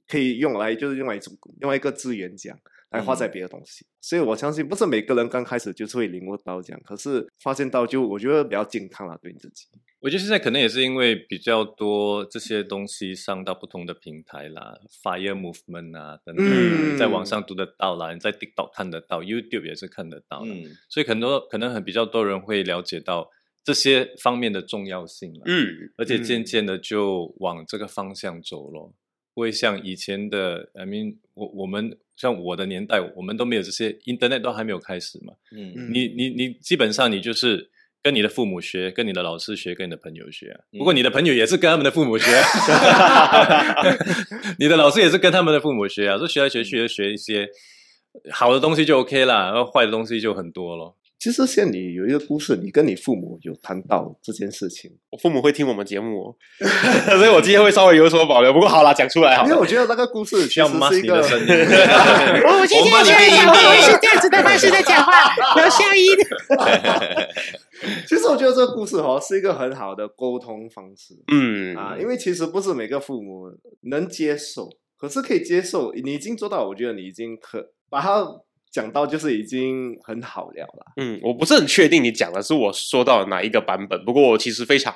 Speaker 1: 可以用来，就是用来一种另外一个资源这样。来花在别的东西，所以我相信不是每个人刚开始就是会领悟到这样，可是发现到就我觉得比较健康了，对你自己。
Speaker 4: 我觉得现在可能也是因为比较多这些东西上到不同的平台啦，Fire Movement 啊等等，
Speaker 1: 嗯
Speaker 4: 在网上读得到啦，你在 TikTok 看得到，YouTube 也是看得到的，
Speaker 3: 嗯
Speaker 4: 所以很多可能很比较多人会了解到这些方面的重要性啦，
Speaker 2: 嗯，
Speaker 4: 而且渐渐的就往这个方向走咯。不会像以前的，I mean，我我们像我的年代，我们都没有这些，Internet 都还没有开始嘛，
Speaker 3: 嗯
Speaker 4: 你你你基本上你就是跟你的父母学，跟你的老师学，跟你的朋友学、啊。不过你的朋友也是跟他们的父母学、啊，(laughs) 你的老师也是跟他们的父母学啊。说学来学去就学一些好的东西就 OK 啦，然后坏的东西就很多咯。
Speaker 1: 其实像你有一个故事，你跟你父母有谈到这件事情，
Speaker 2: 我父母会听我们节目、哦，(laughs) 所以我今天会稍微有所保留。不过好啦，讲出来好了。
Speaker 1: 因为我觉得那个故事其
Speaker 4: 需要
Speaker 1: 实
Speaker 4: mask
Speaker 1: 是一个
Speaker 4: 你的声音。(laughs)
Speaker 7: 我我今天在讲我是这样子的方式在讲话，有效音。(laughs)
Speaker 1: 其实我觉得这个故事哦是一个很好的沟通方式
Speaker 2: 嗯
Speaker 1: 啊，因为其实不是每个父母能接受，可是可以接受，你已经做到，我觉得你已经可把它讲到就是已经很好聊了。
Speaker 2: 嗯，我不是很确定你讲的是我说到哪一个版本，不过我其实非常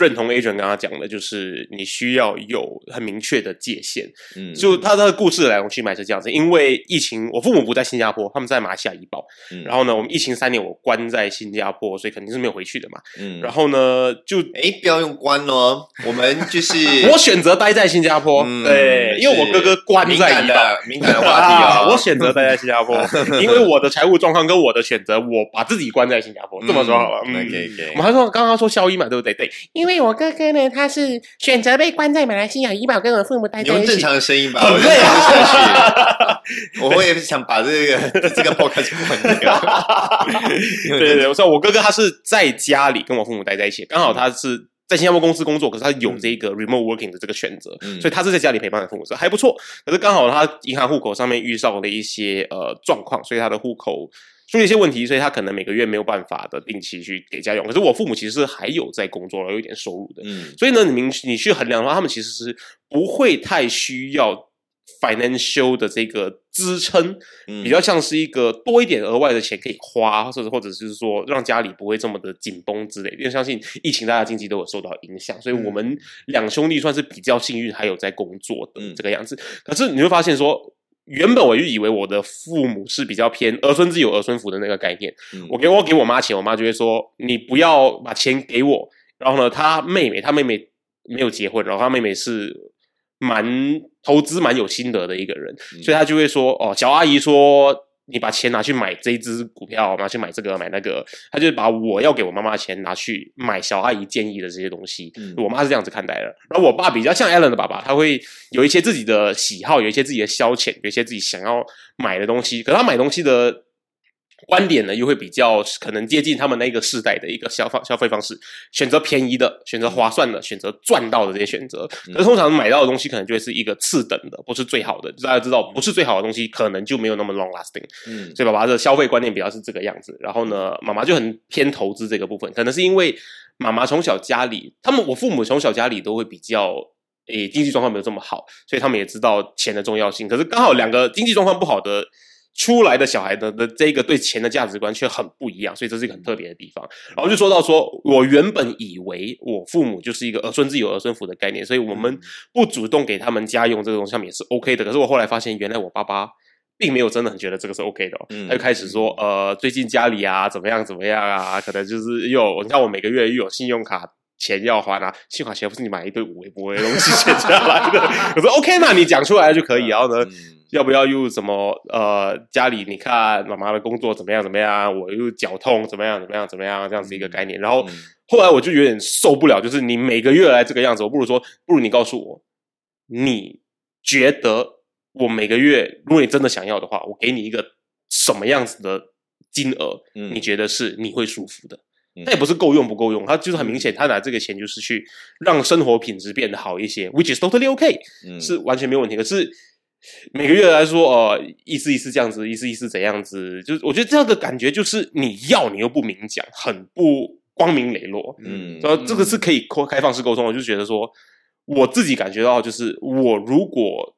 Speaker 2: 认同 Adrian 刚刚讲的，就是你需要有很明确的界限。
Speaker 3: 嗯
Speaker 2: 就他的故事的来龙去脉是这样子，因为疫情，我父母不在新加坡，他们在马来西亚怡保。
Speaker 3: 嗯
Speaker 2: 然后呢，我们疫情三年，我关在新加坡，所以肯定是没有回去的嘛。
Speaker 3: 嗯
Speaker 2: 然后呢，就
Speaker 3: 哎，不要用关哦，我们就是 (laughs)
Speaker 2: 我选择待在新加坡，
Speaker 3: 嗯
Speaker 2: 对，因为我哥哥关在怡保。
Speaker 3: 的敏感的话题
Speaker 2: 啊
Speaker 3: 哦，(laughs)
Speaker 2: 我选择待在新加坡，(laughs) 因为我的财务状况跟我的选择，我把自己关在新加坡。这么说好了，嗯
Speaker 3: OK OK，
Speaker 2: 我们还说刚刚说校医嘛，对不对？对，
Speaker 7: 因为我哥哥呢，他是选择被关在马来西亚怡保，跟我父母待
Speaker 3: 你用正
Speaker 7: 在一起。
Speaker 3: 常的声音吧，我累啊！(laughs) 我会想把这个这个 podcast 关掉。
Speaker 2: 对对对，我说我哥哥他是在家里跟我父母待在一起，刚好他是在新加坡公司工作，可是他有这个 remote working 的这个选择，
Speaker 3: 嗯
Speaker 2: 所以他是在家里陪伴的父母，这还不错。可是刚好他银行户口上面遇到了一些呃状况，所以他的户口出了一些问题，所以他可能每个月没有办法的定期去给家用。可是我父母其实还有在工作，有一点收入的，
Speaker 3: 嗯
Speaker 2: 所以呢，你明你去衡量的话，他们其实是不会太需要 financial 的这个支撑，
Speaker 3: 嗯
Speaker 2: 比较像是一个多一点额外的钱可以花，或者或者是说让家里不会这么的紧绷之类的。因为相信疫情大家经济都有受到影响，所以我们两兄弟算是比较幸运，还有在工作的
Speaker 3: 嗯
Speaker 2: 这个样子。可是你会发现说。原本我就以为我的父母是比较偏儿孙自有儿孙福的那个概念，
Speaker 3: 嗯
Speaker 2: 我给我给我妈钱，我妈就会说你不要把钱给我。然后呢，她妹妹，她妹妹没有结婚，然后她妹妹是蛮投资蛮有心得的一个人，所以她就会说哦，小阿姨说你把钱拿去买这一只股票，拿去买这个买那个，他就把我要给我妈妈的钱拿去买小阿姨建议的这些东西。
Speaker 3: 嗯
Speaker 2: 我妈是这样子看待的。然后我爸比较像 Alan 的爸爸，他会有一些自己的喜好，有一些自己的消遣，有一些自己想要买的东西。可是他买东西的观点呢，又会比较可能接近他们那个世代的一个消费消费方式，选择便宜的，选择划算的，选择赚到的这些选择。可是通常买到的东西可能就会是一个次等的，不是最好的。大家知道，不是最好的东西，可能就没有那么 long lasting。
Speaker 3: 嗯
Speaker 2: 所以爸爸的消费观念比较是这个样子。然后呢，妈妈就很偏投资这个部分，可能是因为妈妈从小家里，他们我父母从小家里都会比较。诶，经济状况没有这么好，所以他们也知道钱的重要性。可是刚好两个经济状况不好的出来的小孩的的这个对钱的价值观却很不一样，所以这是一个很特别的地方。然后就说到说，我原本以为我父母就是一个儿孙自有儿孙福的概念，所以我们不主动给他们家用这个东西，上面也是 OK 的。可是我后来发现，原来我爸爸并没有真的很觉得这个是 OK 的、哦，
Speaker 3: 嗯
Speaker 2: 他就开始说，呃，最近家里啊怎么样怎么样啊，可能就是又有你看我每个月又有信用卡。钱要还啊，信用卡钱不是你买一堆五微不微的东西钱下来的。(laughs) 我说 OK 嘛，你讲出来就可以。然后呢，
Speaker 3: 嗯
Speaker 2: 要不要又什么呃，家里你看妈妈的工作怎么样怎么样，我又脚痛怎么样怎么样怎么样这样子一个概念。然后
Speaker 3: 嗯
Speaker 2: 后来我就有点受不了，就是你每个月来这个样子，我不如说，不如你告诉我，你觉得我每个月，如果你真的想要的话，我给你一个什么样子的金额，
Speaker 3: 嗯
Speaker 2: 你觉得是你会舒服的？那也不是够用不够用，他就是很明显，他拿这个钱就是去让生活品质变得好一些，which is totally okay，、
Speaker 3: 嗯
Speaker 2: 是完全没有问题。可是每个月来说，呃，意思意思这样子，意思意思怎样子，就是我觉得这样的感觉就是你要你又不明讲，很不光明磊落。
Speaker 3: 嗯
Speaker 2: 然后这个是可以开开放式沟通，我就觉得说，我自己感觉到就是，我如果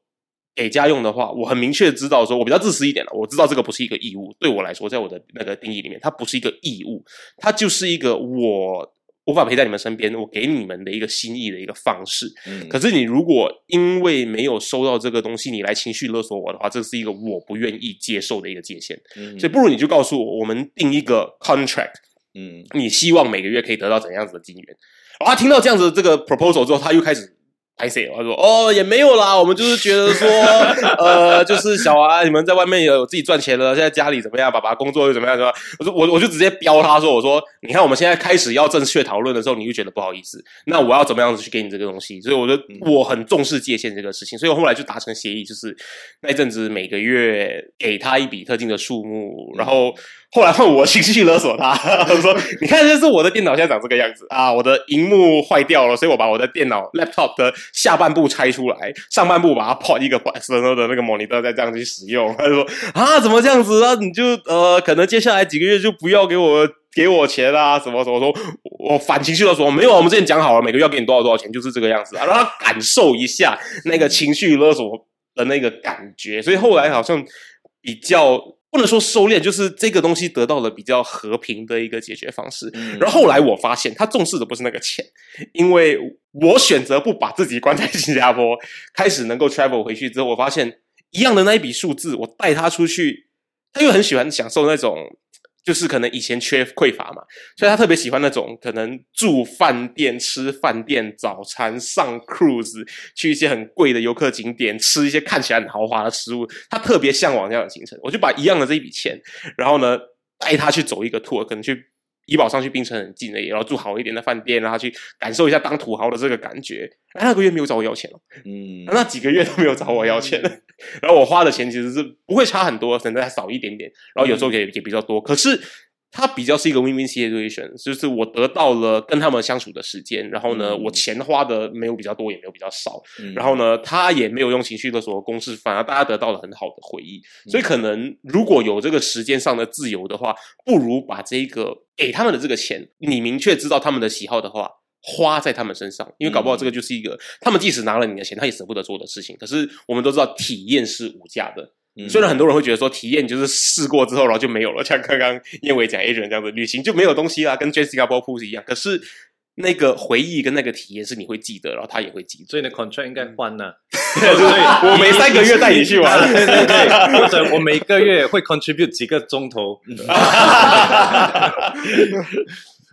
Speaker 2: 给家用的话，我很明确知道说，我比较自私一点了，我知道这个不是一个义务，对我来说，在我的那个定义里面，它不是一个义务，它就是一个我无法陪在你们身边，我给你们的一个心意的一个方式。
Speaker 3: 嗯
Speaker 2: 可是你如果因为没有收到这个东西，你来情绪勒索我的话，这是一个我不愿意接受的一个界限。
Speaker 3: 嗯
Speaker 2: 所以不如你就告诉我，我们定一个 contract，
Speaker 3: 嗯
Speaker 2: 你希望每个月可以得到怎样子的金元？然后他听到这样子的这个 proposal 之后，他又开始拍谁？他说：“哦，也没有啦，我们就是觉得说，(laughs) 呃，就是小啊，你们在外面有自己赚钱了，现在家里怎么样？爸爸工作又怎么样？怎么样？”我说：“我我就直接标他说，我说，你看我们现在开始要正确讨论的时候，你就觉得不好意思，那我要怎么样子去给你这个东西？所以我觉得我很重视界限这个事情，所以我后来就达成协议，就是那一阵子每个月给他一笔特定的数目，然后。”后来换我情绪勒索他，(laughs) 他说：“你看，这是我的电脑现在长这个样子啊，我的荧幕坏掉了，所以我把我的电脑 laptop 的下半部拆出来，上半部把它 port 一个 external 的那个 monitor 再这样去使用。”他就说：“啊，怎么这样子啊？你就呃，可能接下来几个月就不要给我给我钱啦、什么什么。”说，我反情绪勒索，没有，我们之前讲好了，每个月要给你多少多少钱，就是这个样子啊，让他感受一下那个情绪勒索的那个感觉。所以后来好像比较。不能说收敛，就是这个东西得到了比较和平的一个解决方式。
Speaker 3: 嗯
Speaker 2: 然后后来我发现，他重视的不是那个钱，因为我选择不把自己关在新加坡，开始能够 travel 回去之后，我发现一样的那一笔数字，我带他出去，他又很喜欢享受那种。就是可能以前缺匮乏嘛，所以他特别喜欢那种可能住饭店、吃饭店早餐、上 cruise、去一些很贵的游客景点吃一些看起来很豪华的食物，他特别向往这样的行程。我就把一样的这一笔钱，然后呢带他去走一个 tour，可能去怡保上去槟城很近的，然后住好一点的饭店，然后去感受一下当土豪的这个感觉。哎，那个月没有找我要钱了，
Speaker 3: 嗯
Speaker 2: 那几个月都没有找我要钱，(laughs) 然后我花的钱其实是不会差很多，甚至还少一点点，然后有时候也也比较多。可是它比较是一个 win-win situation，就是我得到了跟他们相处的时间，然后呢，
Speaker 3: 嗯
Speaker 2: 我钱花的没有比较多，也没有比较少，
Speaker 3: 嗯
Speaker 2: 然后呢，他也没有用情绪勒索的公式，反而大家得到了很好的回忆。所以可能如果有这个时间上的自由的话，不如把这个给他们的这个钱，你明确知道他们的喜好的话。花在他们身上，因为搞不好这个就是一个、他们即使拿了你的钱，他也舍不得做的事情。可是我们都知道，体验是无价的。
Speaker 3: 嗯
Speaker 2: 虽然很多人会觉得说体验就是试过之后，然后就没有了，像刚刚燕伟讲 Adrian 这样子，旅行就没有东西啦，跟 Jessica b o p u 是一样。可是那个回忆跟那个体验是你会记得，然后他也会记得。
Speaker 4: 所以你的 contract 应该换呢。
Speaker 2: 我每三个月带你去玩，
Speaker 4: 对对对，或者我每个月会 contribute 几个钟头。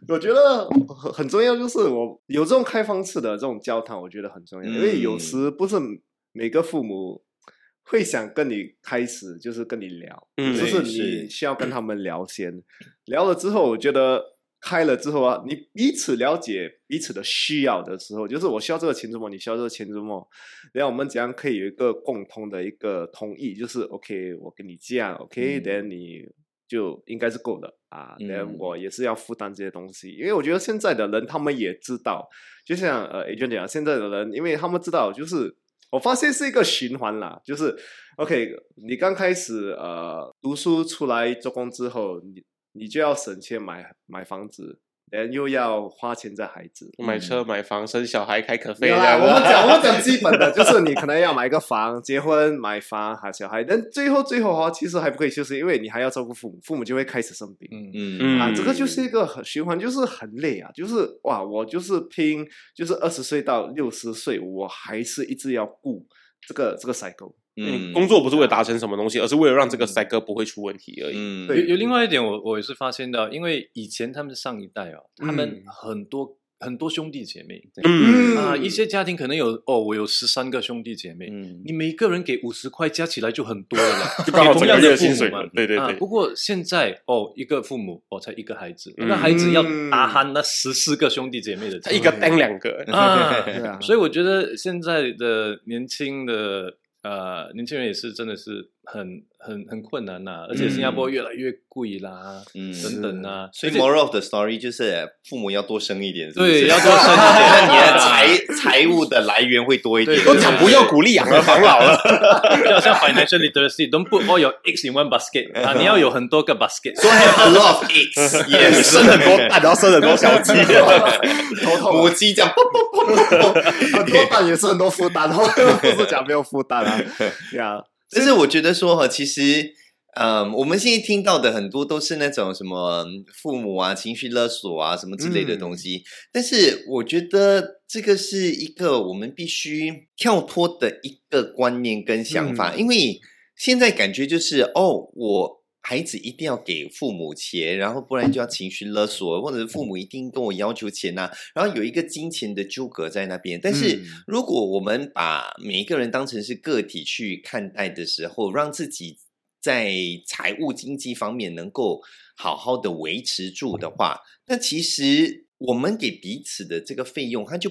Speaker 1: 我觉得很很重要，就是我有这种开放式的这种交谈，我觉得很重要，因为有时不是每个父母会想跟你开始就是跟你聊，
Speaker 2: 嗯
Speaker 1: 就是你需要跟他们聊先，(clears throat) 聊了之后，我觉得开了之后啊，你彼此了解彼此的需要的时候，就是我需要这个钱怎么，你需要这个钱怎么，然后我们怎样可以有一个共同的一个同意，就是 OK，我跟你这样，OK，then、你就应该是够的啊，
Speaker 3: 嗯。
Speaker 1: then、我也是要负担这些东西，因为我觉得现在的人他们也知道，就像呃 agent 讲，现在的人，因为他们知道，就是我发现是一个循环啦，就是 OK，你刚开始呃读书出来做工之后，你你就要省钱买买房子，然后又要花钱在孩子。
Speaker 2: 买车、买房、生小孩、开可飞
Speaker 1: 没有啦，
Speaker 2: 这样子。
Speaker 1: 我们讲 (laughs) 我们讲基本的，就是你可能要买个房、结婚、买房、还小孩，但最后最后哈，其实还不可以休息，因为你还要照顾父母，父母就会开始生病。
Speaker 4: 嗯，
Speaker 3: 嗯
Speaker 2: 嗯
Speaker 1: 啊，这个就是一个很循环，就是很累啊，就是哇，我就是拼，就是二十岁到六十岁，我还是一直要顾这个这个 cycle。
Speaker 2: 嗯，工作不是为了达成什么东西，而是为了让这个 cycle 不会出问题而已。
Speaker 3: 嗯。
Speaker 4: 有有另外一点我，我也是发现到，因为以前他们上一代哦，他们
Speaker 1: 嗯
Speaker 4: 很多、很多兄弟姐妹。
Speaker 2: 嗯，
Speaker 4: 啊，一些家庭可能有哦，我有十三个兄弟姐妹，
Speaker 3: 嗯。
Speaker 4: 你每个人给五十块，加起来就很多了啦，(laughs)
Speaker 2: 就刚好整个
Speaker 4: 给同样的
Speaker 2: 薪水
Speaker 4: 父母嘛。
Speaker 2: 对对对
Speaker 4: 啊不过现在哦，一个父母哦才一个孩子，那孩子要打鼾那十四个兄弟姐妹的钱，
Speaker 2: 他一个单两个，
Speaker 4: 啊 (laughs)
Speaker 1: 对啊，
Speaker 4: 所以我觉得现在的年轻的呃年轻人也是真的是很很很困难呐、而且新加坡越来越贵啦，
Speaker 3: 嗯
Speaker 4: 等等啊，
Speaker 3: 所以 moral of the story 就是父母要多生一点，是不是
Speaker 4: 对要多 (laughs) 生一点
Speaker 3: 那你的财财务的来源会多一点。
Speaker 4: 对
Speaker 2: 都讲不要鼓励养儿防老了。(laughs)
Speaker 4: 就好像 financial literacy，don't put all your eggs in one basket 啊，你要有很多个 basket。
Speaker 3: 所以 have a lot of eggs, (laughs) yes，
Speaker 2: 生很多蛋，然后生很多小鸡。
Speaker 1: 头痛
Speaker 3: 母鸡这样啵啵啵啵啵。
Speaker 1: 很多蛋也是很多负担，然后不是讲没有负担啊，呀，
Speaker 3: 但是我觉得说哈，其实。嗯，我们现在听到的很多都是那种什么父母啊、情绪勒索啊什么之类的东西，但是我觉得这个是一个我们必须跳脱的一个观念跟想法，因为现在感觉就是哦，我孩子一定要给父母钱，然后不然就要情绪勒索，或者是父母一定跟我要求钱呐、然后有一个金钱的纠葛在那边。但是
Speaker 1: 嗯
Speaker 3: 如果我们把每一个人当成是个体去看待的时候，让自己在财务经济方面能够好好的维持住的话，那其实我们给彼此的这个费用，它就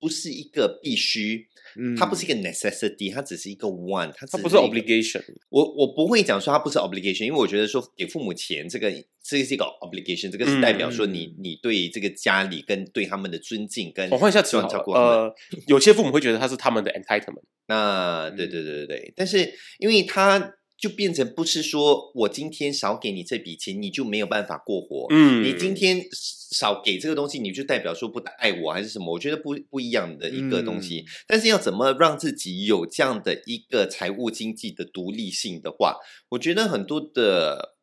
Speaker 3: 不是一个必须，
Speaker 1: 嗯
Speaker 3: 它不是一个 necessity，它只是一个 one，它
Speaker 2: 它不是 obligation，
Speaker 3: 我我不会讲说它不是 obligation，因为我觉得说给父母钱这个这个是一个 obligation，这个是代表说你、你对这个家里跟对他们的尊敬跟
Speaker 2: 我换一下词
Speaker 3: 希望
Speaker 2: 好了
Speaker 3: 照顾他们。
Speaker 2: 呃，有些父母会觉得他是他们的 entitlement，
Speaker 3: 那对对对对对，但是因为他就变成不是说我今天少给你这笔钱，你就没有办法过活。
Speaker 2: 嗯
Speaker 3: 你今天少给这个东西，你就代表说不爱我还是什么？我觉得不不一样的一个东西。但是要怎么让自己有这样的一个财务经济的独立性的话，我觉得很多的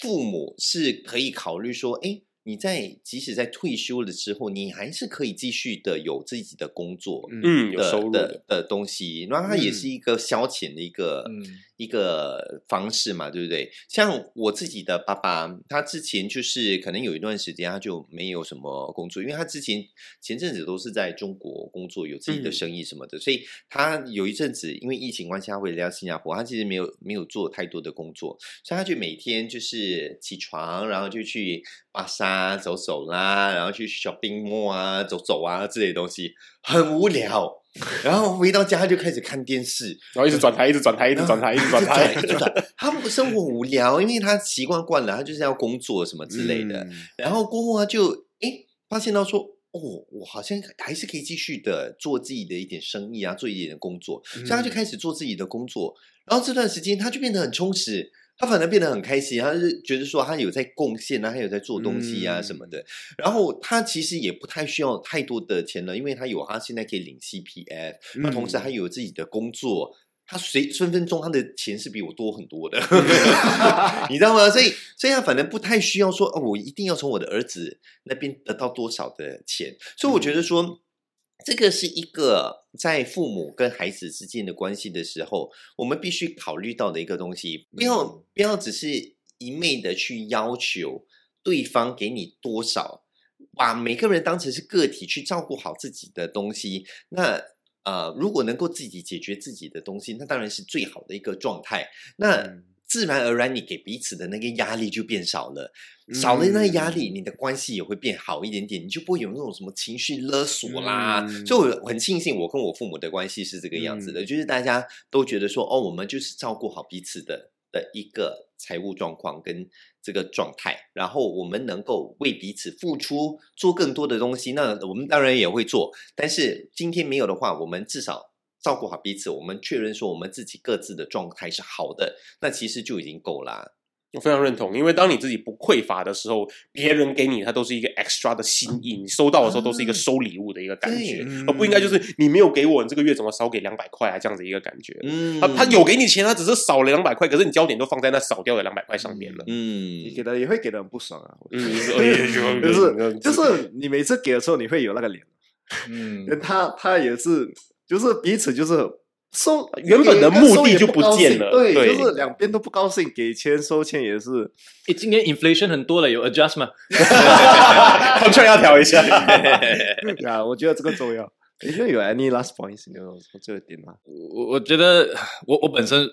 Speaker 3: 父母是可以考虑说，哎。你在即使在退休了之后，你还是可以继续的有自己的工作，
Speaker 2: 嗯，有
Speaker 3: 的
Speaker 2: 收入
Speaker 3: 的的东西，然后它也是一个消遣的一个、
Speaker 4: 嗯
Speaker 3: 一个方式嘛，对不对？像我自己的爸爸，他之前就是可能有一段时间他就没有什么工作，因为他之前前阵子都是在中国工作，有自己的
Speaker 2: 嗯
Speaker 3: 生意什么的，所以他有一阵子因为疫情关系，他回到新加坡，他其实没有没有做太多的工作，所以他就每天就是起床，然后就去巴沙走走啦，然后去 shopping mall 啊走走啊之类的东西，很无聊。然后回到家就开始看电视，
Speaker 2: 然后一直转台，一直转台，一直转台，一直转台，
Speaker 3: 一直转。他们生活无聊，因为他习惯惯了，他就是要工作什么之类的。
Speaker 1: 嗯
Speaker 3: 然后过后他就诶发现到说，哦，我好像还是可以继续的做自己的一点生意啊，做一点工作，所以他就开始做自己的工作。然后这段时间他就变得很充实，他反而变得很开心，他是觉得说他有在贡献啊，他有在做东西啊
Speaker 1: 嗯
Speaker 3: 什么的。然后他其实也不太需要太多的钱了，因为他有他现在可以领 CPF，那同时他有自己的工作。他随分分钟他的钱是比我多很多的，(laughs) 你知道吗？所以，所以他反正不太需要说哦，我一定要从我的儿子那边得到多少的钱。所以我觉得说，这个是一个在父母跟孩子之间的关系的时候，我们必须考虑到的一个东西，不要不要只是一昧的去要求对方给你多少，把每个人当成是个体去照顾好自己的东西。那呃，如果能够自己解决自己的东西，那当然是最好的一个状态。那
Speaker 1: 嗯
Speaker 3: 自然而然，你给彼此的那个压力就变少了，少了那个压力，你的关系也会变好一点点，你就不会有那种什么情绪勒索啦。
Speaker 1: 嗯
Speaker 3: 所以我很庆幸，我跟我父母的关系是这个样子的，就是大家都觉得说，哦，我们就是照顾好彼此的的一个财务状况跟这个状态，然后我们能够为彼此付出，做更多的东西，那我们当然也会做。但是今天没有的话，我们至少照顾好彼此，我们确认说我们自己各自的状态是好的，那其实就已经够啦。
Speaker 2: 我非常认同，因为当你自己不匮乏的时候，别人给你，他都是一个 extra 的心意，你收到的时候都是一个收礼物的一个感觉，
Speaker 1: 对
Speaker 2: 而不应该就是你没有给我，你这个月怎么少给两百块啊这样子一个感觉。
Speaker 3: 嗯。
Speaker 2: 他他有给你钱，他只是少了两百块，可是你焦点都放在那少掉的两百块上面了。
Speaker 3: 嗯。
Speaker 1: 你给的也会给的很不爽啊，
Speaker 2: 嗯，(laughs)
Speaker 1: 就是就是你每次给的时候，你会有那个脸，
Speaker 4: 嗯，(laughs)
Speaker 1: 他他也是，就是彼此就是收
Speaker 2: 原本的目的就
Speaker 1: 不
Speaker 2: 见了
Speaker 1: 对，
Speaker 2: 对
Speaker 1: 就是两边都不高兴，给钱收钱也是，
Speaker 4: 诶，今年 inflation 很多了，有 adjust 吗
Speaker 2: ？contract (laughs) 要调一下。(laughs)
Speaker 1: 啊，我觉得这个重要。你觉得有 any last points？你有什么这个点吗？
Speaker 4: 我我觉得我我本身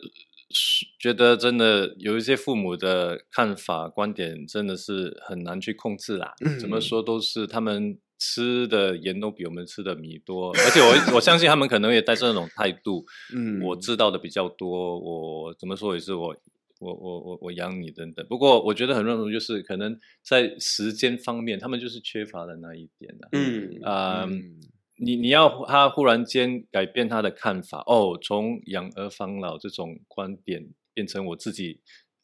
Speaker 4: 是觉得真的有一些父母的看法观点真的是很难去控制啦。
Speaker 1: 嗯
Speaker 4: 怎么说都是他们吃的盐都比我们吃的米多，而且我 (laughs) 我相信他们可能也带着那种态度。(laughs)
Speaker 1: 嗯
Speaker 4: 我知道的比较多，我怎么说也是我。我我我我养你等等，不过我觉得很认同，就是可能在时间方面，他们就是缺乏的那一点啊。
Speaker 2: 嗯
Speaker 4: 啊、
Speaker 1: 嗯
Speaker 4: 你你要他忽然间改变他的看法哦，从养儿防老这种观点变成我自己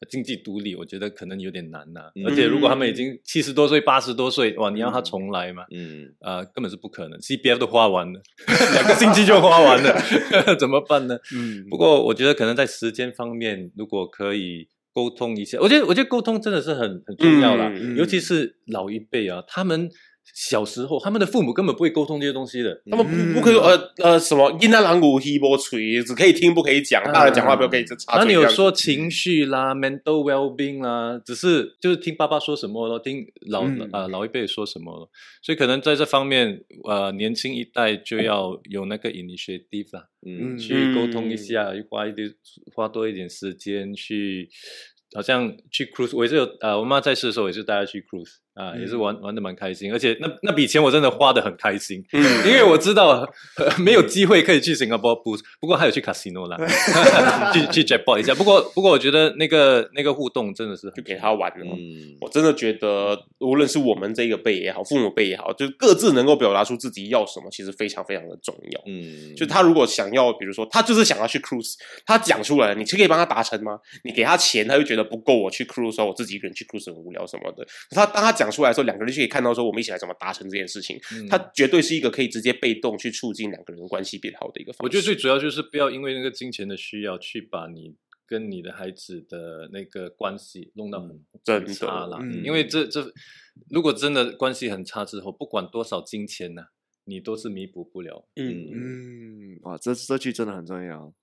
Speaker 4: 经济独立，我觉得可能有点难呐、
Speaker 3: 嗯
Speaker 4: 而且如果他们已经七十多岁、八十多岁，哇，你要他重来嘛？
Speaker 3: 嗯
Speaker 4: 啊、根本是不可能，CPF 都花完了，(laughs) 两个星期就花完了，(laughs) 怎么办呢？
Speaker 1: 嗯
Speaker 4: 不过我觉得可能在时间方面，如果可以沟通一下，我觉得我觉得沟通真的是很很重要啦，
Speaker 2: 嗯
Speaker 4: 尤其是老一辈啊，他们小时候他们的父母根本不会沟通这些东西的。
Speaker 2: 他们不不可以呃呃什么阴那狼骨 he 波锤，只可以听不可以讲，大人讲话不可以插嘴。
Speaker 4: 然后你有说情绪啦、mental well-being 啦，只是就是听爸爸说什么咯，听老呃老一辈说什么咯，所以可能在这方面，呃，年轻一代就要有那个 initiative 啦，
Speaker 3: 嗯
Speaker 4: 去沟通一下，花一点花多一点时间去，好像去 cruise，我也是有呃，我妈在世的时候也是带她去 cruise 啊，也是玩玩的蛮开心，而且那那笔钱我真的花的很开心，
Speaker 2: 嗯
Speaker 4: 因为我知道、呃 (laughs) 没有机会可以去 Singapore boost，不过还有去 casino 啦，(laughs) 去去 jackpot 一下，不过不过我觉得那个那个互动真的是很
Speaker 2: 就给他玩了。
Speaker 3: 嗯
Speaker 2: 我真的觉得，无论是我们这一个辈也好，父母辈也好，就各自能够表达出自己要什么，其实非常非常的重要。
Speaker 3: 嗯
Speaker 2: 就他如果想要，比如说他就是想要去 cruise，他讲出来了，你是可以帮他达成吗？你给他钱，他就觉得不够，我去 cruise 的时候，我自己一个人去 cruise 很无聊什么的。他当他讲出来的时候，两个人就可以看到说我们一起来怎么达成这件事情。
Speaker 4: 嗯
Speaker 2: 他绝对是一个可以直接被动去促进两个人的关系变好的一个方式。
Speaker 4: 我觉得最主要就是不要因为那个金钱的需要去把你跟你的孩子的那个关系弄到很、很差了。
Speaker 1: 嗯
Speaker 4: 因为这这如果真的关系很差之后，不管多少金钱呢、你都是弥补不了。
Speaker 2: 嗯
Speaker 1: 嗯，哇，这这句真的很重要，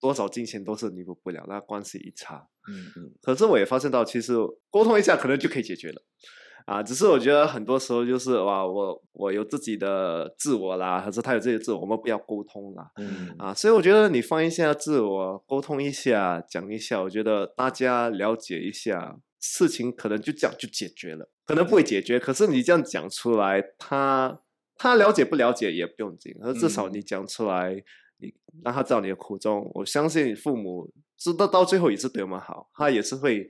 Speaker 1: 多少金钱都是弥补不了，那关系一差。
Speaker 4: 嗯嗯，
Speaker 1: 可是我也发现到，其实沟通一下可能就可以解决了。啊，只是我觉得很多时候就是哇，我我有自己的自我啦，还是他有自己的自我，我们不要沟通啦。
Speaker 4: 嗯
Speaker 1: 啊，所以我觉得你放一下自我，沟通一下，讲一下，我觉得大家了解一下，事情可能就这样就解决了。可能不会解决，可是你这样讲出来，他他了解不了解也不用紧，而至少
Speaker 2: 嗯
Speaker 1: 你讲出来，你让他知道你的苦衷。我相信父母知道到最后也是对我们好，他也是会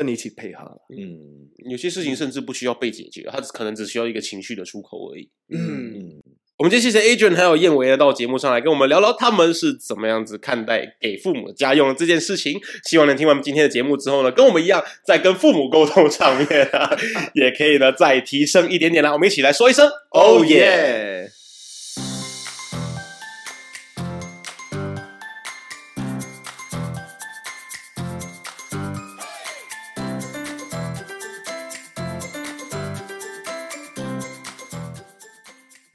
Speaker 1: 跟你一起配合。
Speaker 3: 嗯
Speaker 2: 有些事情甚至不需要被解决，他可能只需要一个情绪的出口而已。
Speaker 1: 嗯，
Speaker 2: 我们今天谢谢 Adrian 还有燕维来到节目上来跟我们聊聊他们是怎么样子看待给父母家用这件事情。希望能听完今天的节目之后呢，跟我们一样，在跟父母沟通上面啊，也可以呢再提升一点点啦。我们一起来说一声 Oh yeah！